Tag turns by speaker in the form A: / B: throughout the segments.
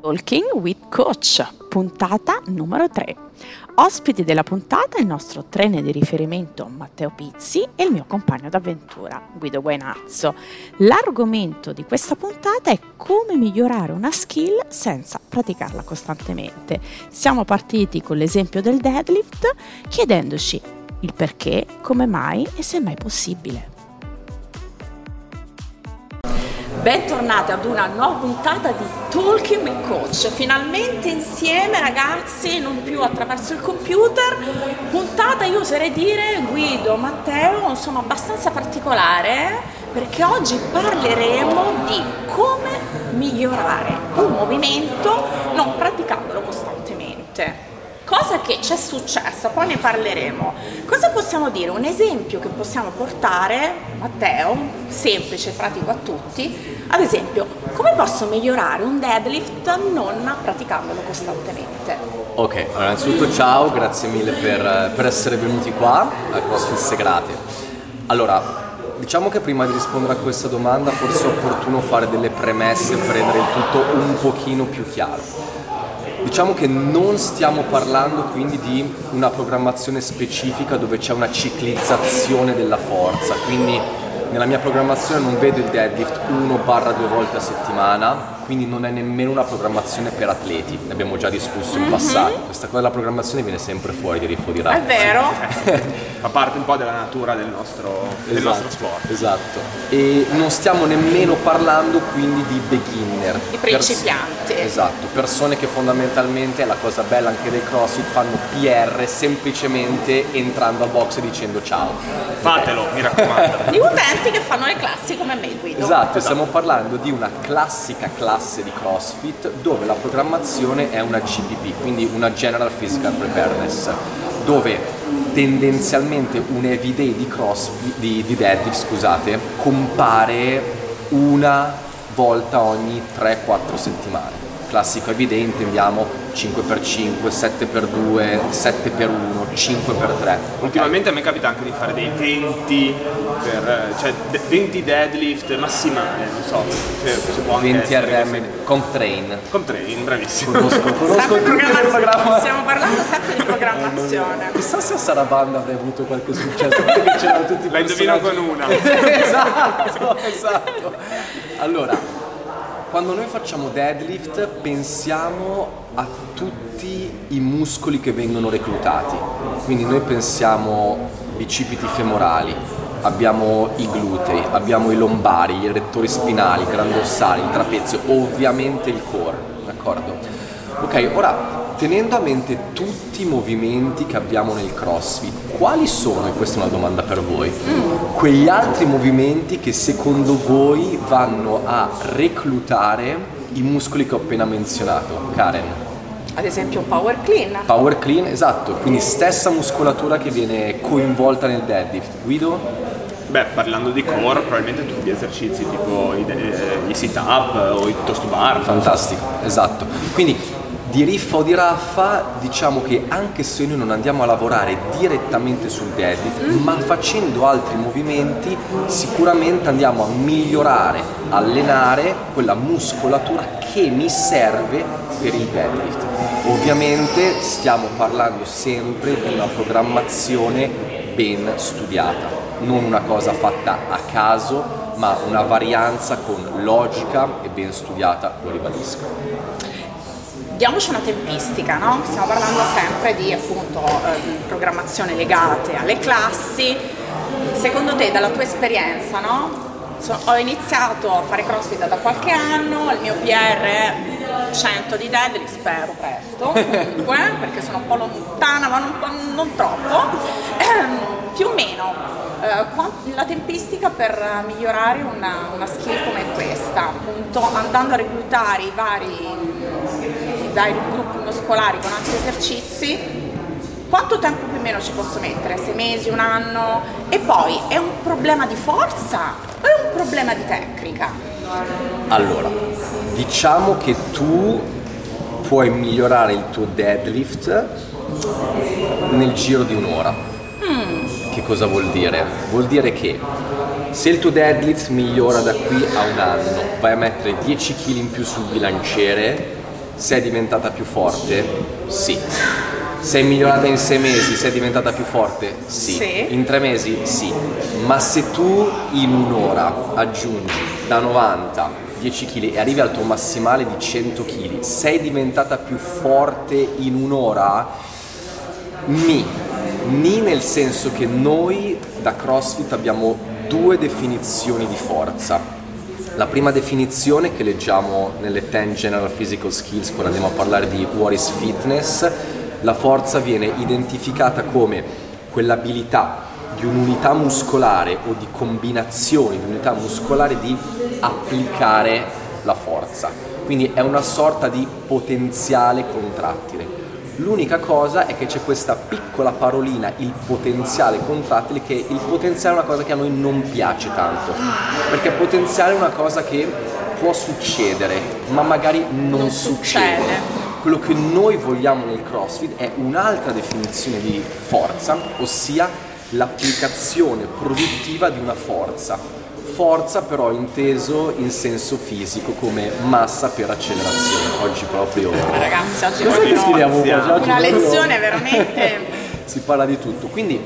A: Talking with Coach, puntata numero 3. Ospiti della puntata il nostro trainer di riferimento Matteo Pizzi e il mio compagno d'avventura Guido Guainazzo. L'argomento di questa puntata è come migliorare una skill senza praticarla costantemente. Siamo partiti con l'esempio del deadlift chiedendoci il perché, come mai e se mai possibile. Bentornati ad una nuova puntata di Talking with Coach. Finalmente insieme ragazzi, non più attraverso il computer. Puntata io oserei dire Guido, Matteo, insomma abbastanza particolare perché oggi parleremo di come migliorare un movimento non praticandolo costantemente. Cosa che ci è successa, poi ne parleremo. Cosa possiamo dire? Un esempio che possiamo portare, Matteo, semplice, pratico a tutti, ad esempio, come posso migliorare un deadlift non praticandolo costantemente?
B: Ok, allora innanzitutto ciao, grazie mille per, per essere venuti qua a CrossFit Segrate. Allora, diciamo che prima di rispondere a questa domanda forse è opportuno fare delle premesse per rendere il tutto un pochino più chiaro. Diciamo che non stiamo parlando quindi di una programmazione specifica dove c'è una ciclizzazione della forza, quindi nella mia programmazione non vedo il deadlift 1 barra due volte a settimana, quindi non è nemmeno una programmazione per atleti, ne abbiamo già discusso in mm-hmm. passato. Questa cosa della programmazione viene sempre fuori di Riffo di Rap.
A: È vero.
C: Fa parte un po' della natura del nostro, esatto, del nostro sport.
B: Esatto. E non stiamo nemmeno parlando quindi di beginner.
A: Di principianti.
B: Esatto, persone che fondamentalmente, la cosa bella anche del CrossFit, fanno PR semplicemente entrando al box e dicendo ciao.
C: Fatelo, mi raccomando.
A: di utenti che fanno le classi come me, Guido.
B: Esatto, stiamo parlando di una classica classe classe di CrossFit dove la programmazione è una GPP, quindi una General Physical Preparedness, dove tendenzialmente un heavy day di, CrossFit, di, di deadlift scusate, compare una volta ogni 3-4 settimane classico evidente intendiamo 5x5, 7x2, 7x1, 5x3.
C: Ultimamente a me capita anche di fare dei 20 per, cioè 20 deadlift massimale, non so, se, se può
B: 20 RM con train.
C: Con train, bravissimo.
B: Conosco, conosco il
A: programma. Stiamo parlando sempre di programmazione.
B: Chissà se a Sarabanda avrei avuto qualche successo, perché c'erano tutti i
C: La indovino con una.
B: esatto, esatto. Allora, quando noi facciamo deadlift pensiamo a tutti i muscoli che vengono reclutati, quindi noi pensiamo bicipiti femorali, abbiamo i glutei, abbiamo i lombari, gli erettori spinali, i grandorsali, il trapezio, ovviamente il core, d'accordo? Ok, ora tenendo a mente tutti i movimenti che abbiamo nel CrossFit, quali sono, e questa è una domanda per voi, mm. quegli altri movimenti che secondo voi vanno a reclutare i muscoli che ho appena menzionato? Karen?
A: Ad esempio power clean.
B: Power clean, esatto, quindi stessa muscolatura che viene coinvolta nel deadlift. Guido?
C: Beh, parlando di core, probabilmente tutti gli esercizi tipo i, i sit-up o i toast bar.
B: Fantastico, esatto. Quindi di riffa o di raffa diciamo che anche se noi non andiamo a lavorare direttamente sul deadlift mm. ma facendo altri movimenti sicuramente andiamo a migliorare, allenare quella muscolatura che mi serve per il deadlift. Ovviamente stiamo parlando sempre di una programmazione ben studiata, non una cosa fatta a caso ma una varianza con logica e ben studiata, lo ribadisco
A: diamoci una tempistica, no? Stiamo parlando sempre di appunto eh, programmazione legate alle classi. Secondo te, dalla tua esperienza, no? So, ho iniziato a fare crossfit da qualche anno, il mio PR è 100 di deadlift, spero presto, comunque, perché sono un po' lontana, ma non, non troppo. Eh, più o meno, eh, la tempistica per migliorare una, una skill come questa, appunto andando a reclutare i vari dai gruppi muscolari con altri esercizi, quanto tempo più o meno ci posso mettere? Sei mesi, un anno? E poi è un problema di forza o è un problema di tecnica?
B: Allora, diciamo che tu puoi migliorare il tuo deadlift nel giro di un'ora. Mm. Che cosa vuol dire? Vuol dire che Se il tuo deadlift migliora da qui a un anno, vai a mettere 10 kg in più sul bilanciere, sei diventata più forte? Sì. Sei migliorata in sei mesi, sei diventata più forte? Sì.
A: Sì.
B: In tre mesi? Sì. Ma se tu in un'ora aggiungi da 90 10 kg e arrivi al tuo massimale di 100 kg, sei diventata più forte in un'ora? Ni. Ni nel senso che noi da CrossFit abbiamo due definizioni di forza. La prima definizione che leggiamo nelle 10 General Physical Skills quando andiamo a parlare di What is Fitness, la forza viene identificata come quell'abilità di un'unità muscolare o di combinazioni di unità muscolare di applicare la forza. Quindi è una sorta di potenziale contrattile. L'unica cosa è che c'è questa piccola parolina, il potenziale contrattile, che il potenziale è una cosa che a noi non piace tanto, perché potenziale è una cosa che può succedere, ma magari non,
A: Non
B: succede.
A: succede.
B: Quello che noi vogliamo nel CrossFit è un'altra definizione di forza, ossia l'applicazione produttiva di una forza. Forza però inteso in senso fisico come massa per accelerazione. Oggi proprio...
A: Ragazzi, oggi
B: che scriviamo oggi?
C: Una
B: Oggi
A: una
B: proprio-
A: lezione veramente
B: si parla di tutto. Quindi,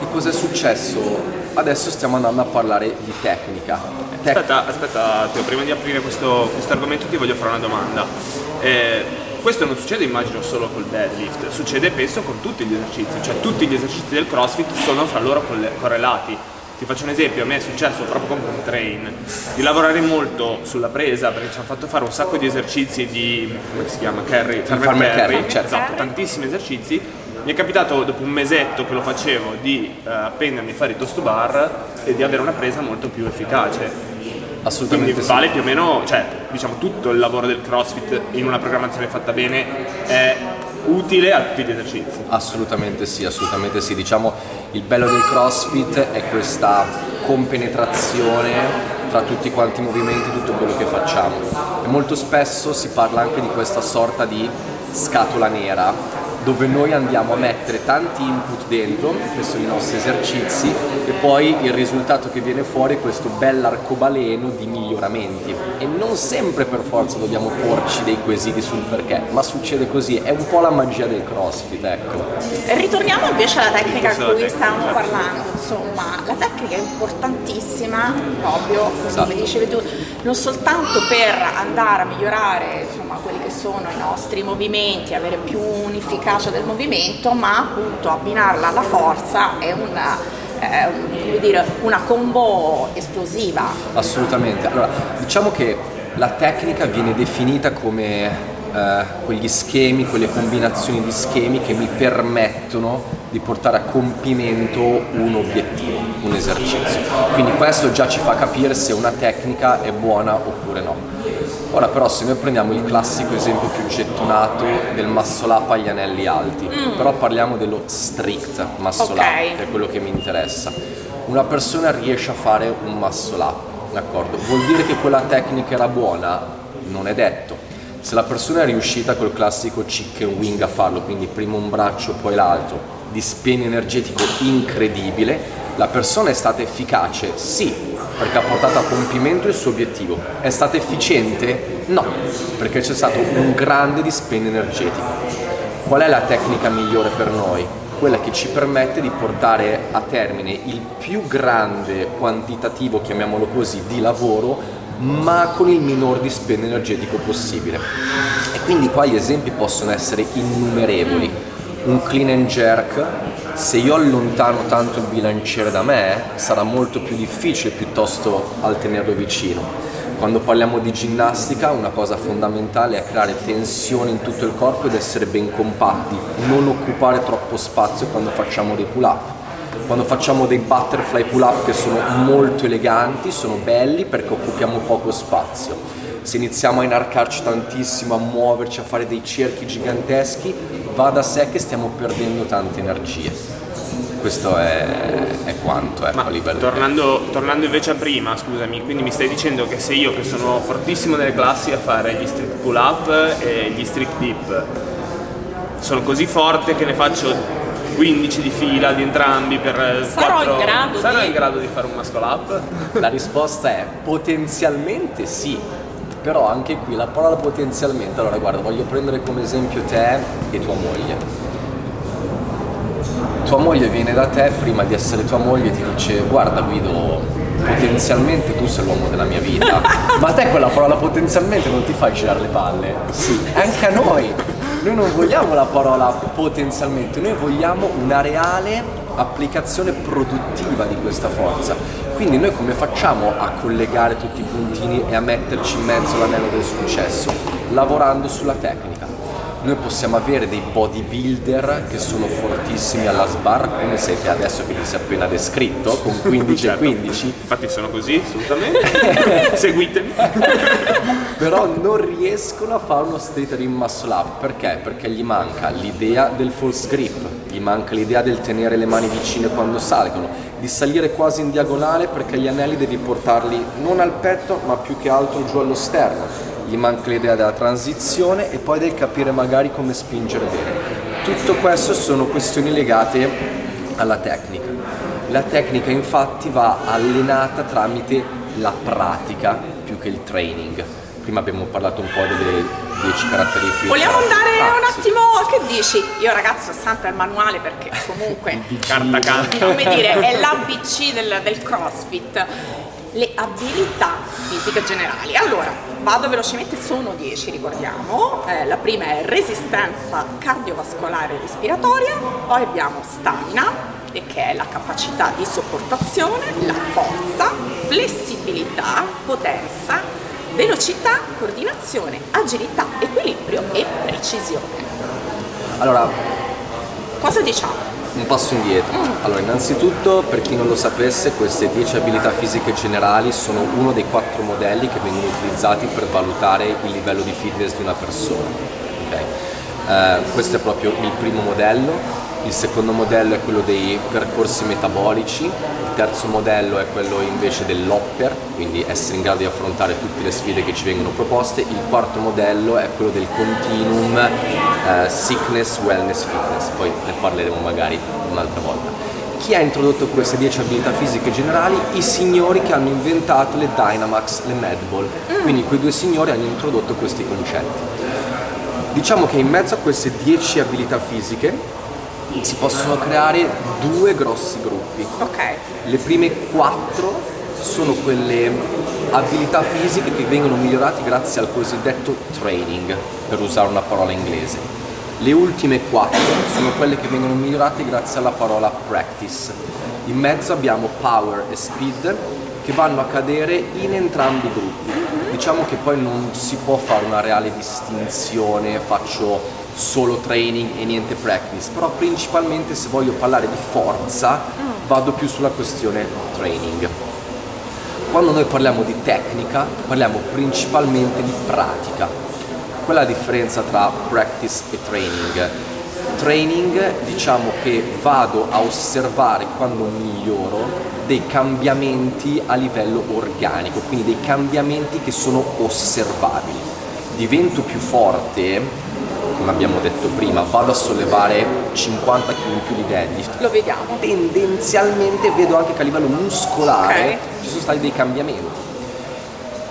B: che cosa è successo? Adesso stiamo andando a parlare di tecnica. Tec-
C: Aspetta, aspetta, Teo, prima di aprire questo, questo argomento ti voglio fare una domanda. Eh, questo non succede immagino solo col deadlift, succede penso con tutti gli esercizi, cioè tutti gli esercizi del CrossFit sono fra loro correlati. Ti faccio un esempio, a me è successo proprio con Pump Train di lavorare molto sulla presa perché ci hanno fatto fare un sacco di esercizi di, come si chiama, carry, farmer carry,
B: carry, certo.
C: esatto, tantissimi esercizi. Mi è capitato dopo un mesetto che lo facevo di eh, appendermi a fare i toast to bar e di avere una presa molto più efficace.
B: Assolutamente
C: Quindi
B: sì.
C: vale più o meno, cioè diciamo tutto il lavoro del CrossFit in una programmazione fatta bene è utile a tutti gli esercizi.
B: Assolutamente sì, assolutamente sì. Diciamo il bello del CrossFit è questa compenetrazione tra tutti quanti i movimenti, tutto quello che facciamo. E molto spesso si parla anche di questa sorta di scatola nera dove noi andiamo a mettere tanti input dentro, che sono i nostri esercizi, e poi il risultato che viene fuori è questo bell'arcobaleno di miglioramenti. E non sempre per forza dobbiamo porci dei quesiti sul perché, ma succede così, è un po' la magia del CrossFit, ecco.
A: Ritorniamo invece alla tecnica a cui stavamo
C: certo.
A: parlando, insomma, la tecnica è importantissima proprio,
B: Esatto.
A: come dicevi tu, non soltanto per andare a migliorare insomma, quelli che sono i nostri movimenti, avere più un'efficacia del movimento, ma appunto abbinarla alla forza è una, è un- come dire, una combo esplosiva.
B: Assolutamente. Allora, diciamo che la tecnica viene definita come eh, quegli schemi, quelle combinazioni di schemi che mi permettono di portare a compimento un obiettivo, un esercizio. Quindi questo già ci fa capire se una tecnica è buona oppure no. Ora però se noi prendiamo il classico esempio più gettonato del up agli anelli alti, però parliamo dello strict muscle
A: Ok.
B: up, che è quello che mi interessa. Una persona riesce a fare un up, d'accordo? Vuol dire che quella tecnica era buona? Non è detto. Se la persona è riuscita col classico chicken wing a farlo, quindi prima un braccio poi l'altro, di spin energetico incredibile, la persona è stata efficace? Sì, perché ha portato a compimento il suo obiettivo. È stata efficiente? No, perché c'è stato un grande dispen energetico. Qual è la tecnica migliore per noi? Quella che ci permette di portare a termine il più grande quantitativo, chiamiamolo così, di lavoro, ma con il minor dispen energetico possibile. E quindi qua gli esempi possono essere innumerevoli. Un clean and jerk, se io allontano tanto il bilanciere da me, sarà molto più difficile piuttosto al tenerlo vicino. Quando parliamo di ginnastica una cosa fondamentale è creare tensione in tutto il corpo ed essere ben compatti, non occupare troppo spazio quando facciamo dei pull up. Quando facciamo dei butterfly pull up che sono molto eleganti, sono belli perché occupiamo poco spazio. Se iniziamo a inarcarci tantissimo, a muoverci, a fare dei cerchi giganteschi, va da sé che stiamo perdendo tante energie. Questo è, è quanto ecco,
C: Ma
B: a livello
C: tornando, tornando invece a prima, scusami, quindi mi stai dicendo che se io che sono fortissimo nelle classi a fare gli strict pull up e gli strict dip, sono così forte che ne faccio 15 di fila di entrambi per
A: Sarò
C: quattro-
A: in grado
C: Sarò
A: di-
C: in grado di fare un muscle up?
B: La risposta è potenzialmente sì, però anche qui la parola potenzialmente, allora guarda, voglio prendere come esempio te e tua moglie. Tua moglie viene da te, prima di essere tua moglie ti dice guarda Guido, potenzialmente tu sei l'uomo della mia vita, ma a te quella parola potenzialmente non ti fa girare le palle? Sì, anche a noi. Noi non vogliamo la parola potenzialmente, noi vogliamo una reale applicazione produttiva di questa forza. Quindi noi come facciamo a collegare tutti i puntini e a metterci in mezzo l'anello del successo? Lavorando sulla tecnica. Noi possiamo avere dei bodybuilder che sono fortissimi alla sbar, come siete adesso che ti sei appena descritto, con 15
C: Certo.
B: e 15,
C: Infatti sono così, assolutamente. Seguitemi.
B: però non riescono a fare uno street rim muscle up perché? Perché gli manca l'idea del false grip, gli manca l'idea del tenere le mani vicine quando salgono, di salire quasi in diagonale perché gli anelli devi portarli non al petto ma più che altro giù allo sterno. Gli manca l'idea della transizione e poi del capire magari come spingere bene. Tutto questo sono questioni legate alla tecnica. La tecnica infatti va allenata tramite la pratica più che il training. Prima abbiamo parlato un po' delle 10 caratteristiche.
A: Vogliamo andare
B: Ah,
A: un
B: sì.
A: attimo, che dici? Io ragazzo ho sempre il manuale perché comunque
C: Carta canta.
A: come dire, è l'ABC del, del CrossFit. Le abilità fisiche generali. Allora, vado velocemente, sono 10, ricordiamo. Eh, la prima è resistenza cardiovascolare e respiratoria, poi abbiamo stamina, che è la capacità di sopportazione, la forza, flessibilità, potenza, velocità, coordinazione, agilità, equilibrio e precisione.
B: Allora,
A: Cosa diciamo?
B: Un passo indietro. Allora, innanzitutto, per chi non lo sapesse, queste 10 abilità fisiche generali sono uno dei quattro modelli che vengono utilizzati per valutare il livello di fitness di una persona. ok? Eh, questo è proprio il primo modello. Il secondo modello è quello dei percorsi metabolici, il terzo modello è quello invece dell'hopper, quindi essere in grado di affrontare tutte le sfide che ci vengono proposte, il quarto modello è quello del continuum eh, sickness, wellness, fitness, poi ne parleremo magari un'altra volta. Chi ha introdotto queste 10 abilità fisiche generali? I signori che hanno inventato le Dynamax, le Medball, quindi quei due signori hanno introdotto questi concetti. Diciamo che in mezzo a queste 10 abilità fisiche si possono creare due grossi gruppi.
A: Ok,
B: Le prime quattro sono quelle abilità fisiche che vengono migliorate grazie al cosiddetto training, per usare una parola inglese. Le ultime quattro sono quelle che vengono migliorate grazie alla parola practice. In mezzo abbiamo power e speed che vanno a cadere in entrambi i gruppi. Diciamo che poi non si può fare una reale distinzione, faccio solo training e niente practice, però principalmente se voglio parlare di forza vado più sulla questione training. Quando noi parliamo di tecnica parliamo principalmente di pratica. Qual è la differenza tra practice e training? Training diciamo che vado a osservare quando miglioro dei cambiamenti a livello organico, quindi dei cambiamenti che sono osservabili. Divento più forte, come abbiamo detto prima, vado a sollevare 50 kg in più di deadlift,
A: lo vediamo.
B: tendenzialmente vedo anche che a livello muscolare
A: Ok.
B: ci sono stati dei cambiamenti.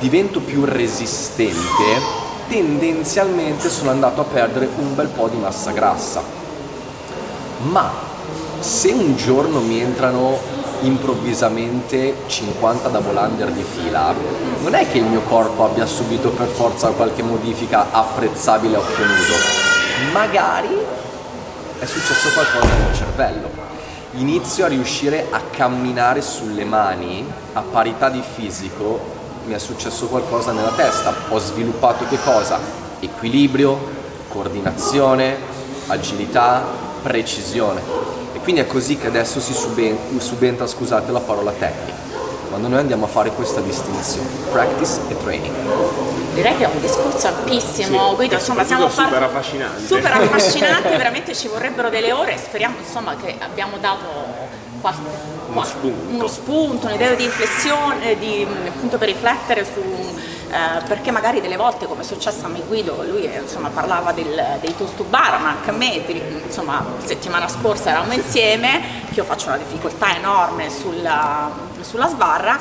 B: Divento più resistente, tendenzialmente sono andato a perdere un bel po' di massa grassa. Ma se un giorno mi entrano improvvisamente 50 double under di fila, non è che il mio corpo abbia subito per forza qualche modifica apprezzabile nudo. Magari è successo qualcosa nel cervello. Inizio a riuscire a camminare sulle mani a parità di fisico, mi è successo qualcosa nella testa. Ho sviluppato che cosa? Equilibrio, coordinazione, agilità, precisione. Quindi è così che adesso si suben- subentra, scusate, la parola tecnica. Quando noi andiamo a fare questa distinzione, practice e training.
A: Direi che è un discorso ampissimo,
C: Sì,
A: Guido, insomma siamo
C: soprattutto
A: par-
C: super affascinante.
A: super affascinante, veramente ci vorrebbero delle ore e speriamo insomma che abbiamo dato qualche
C: Uno spunto.
A: uno spunto, un'idea di riflessione, di, appunto per riflettere su eh, perché magari delle volte come è successo a me Guido, lui eh, insomma, parlava del, dei toast to bar, ma anche a me, insomma, settimana scorsa eravamo insieme, che io faccio una difficoltà enorme sulla, sulla sbarra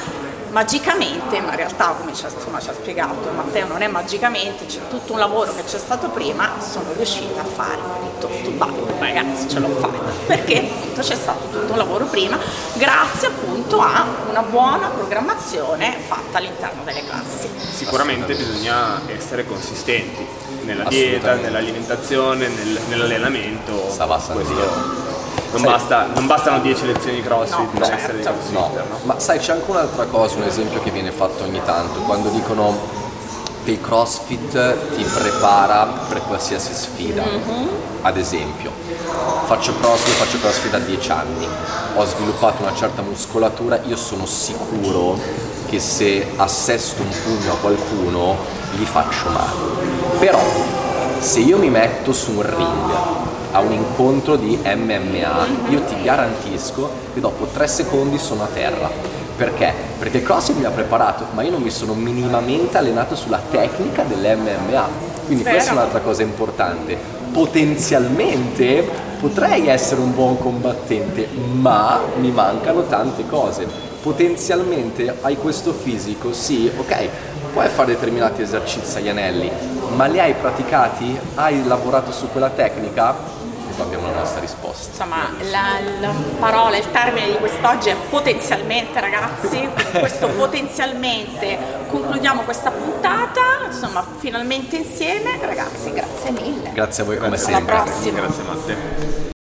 A: magicamente, ma in realtà come ci ha, insomma, ci ha spiegato Matteo non è magicamente, c'è tutto un lavoro che c'è stato prima, sono riuscita a fare tutto sto babbo, ragazzi ce l'ho fatta, perché appunto c'è stato tutto un lavoro prima, grazie appunto a una buona programmazione fatta all'interno delle classi.
C: Sicuramente bisogna essere consistenti nella dieta, nell'alimentazione, nel, nell'allenamento.
B: Savassa
C: Questo- non,
B: Sai-
C: basta- non bastano 10 lezioni di crossfit
A: No,
C: per
A: certo.
C: essere dei
B: No,
C: crossfitter, no?
B: ma sai c'è anche un'altra cosa, un esempio che viene fatto ogni tanto, quando dicono che il CrossFit ti prepara per qualsiasi sfida. Ad esempio, faccio CrossFit, faccio CrossFit da 10 anni, ho sviluppato una certa muscolatura, io sono sicuro che se assesto un pugno a qualcuno gli faccio male. Però se io mi metto su un ring a un incontro di MMA, io ti garantisco che dopo tre secondi sono a terra. Perché? Perché il CrossFit mi ha preparato, ma io non mi sono minimamente allenato sulla tecnica dell'MMA. Quindi
A: Vero.
B: questa è un'altra cosa importante. Potenzialmente potrei essere un buon combattente, ma mi mancano tante cose. Potenzialmente hai questo fisico, sì, ok, puoi fare determinati esercizi agli anelli, ma li hai praticati? Hai lavorato su quella tecnica? Abbiamo la nostra risposta.
A: Insomma, la, la parola, il termine di quest'oggi è potenzialmente, ragazzi. Con questo potenzialmente concludiamo questa puntata. Insomma, finalmente insieme. Ragazzi, grazie mille.
B: Grazie a voi come
A: Alla
B: sempre.
A: prossima.
C: Grazie Matte.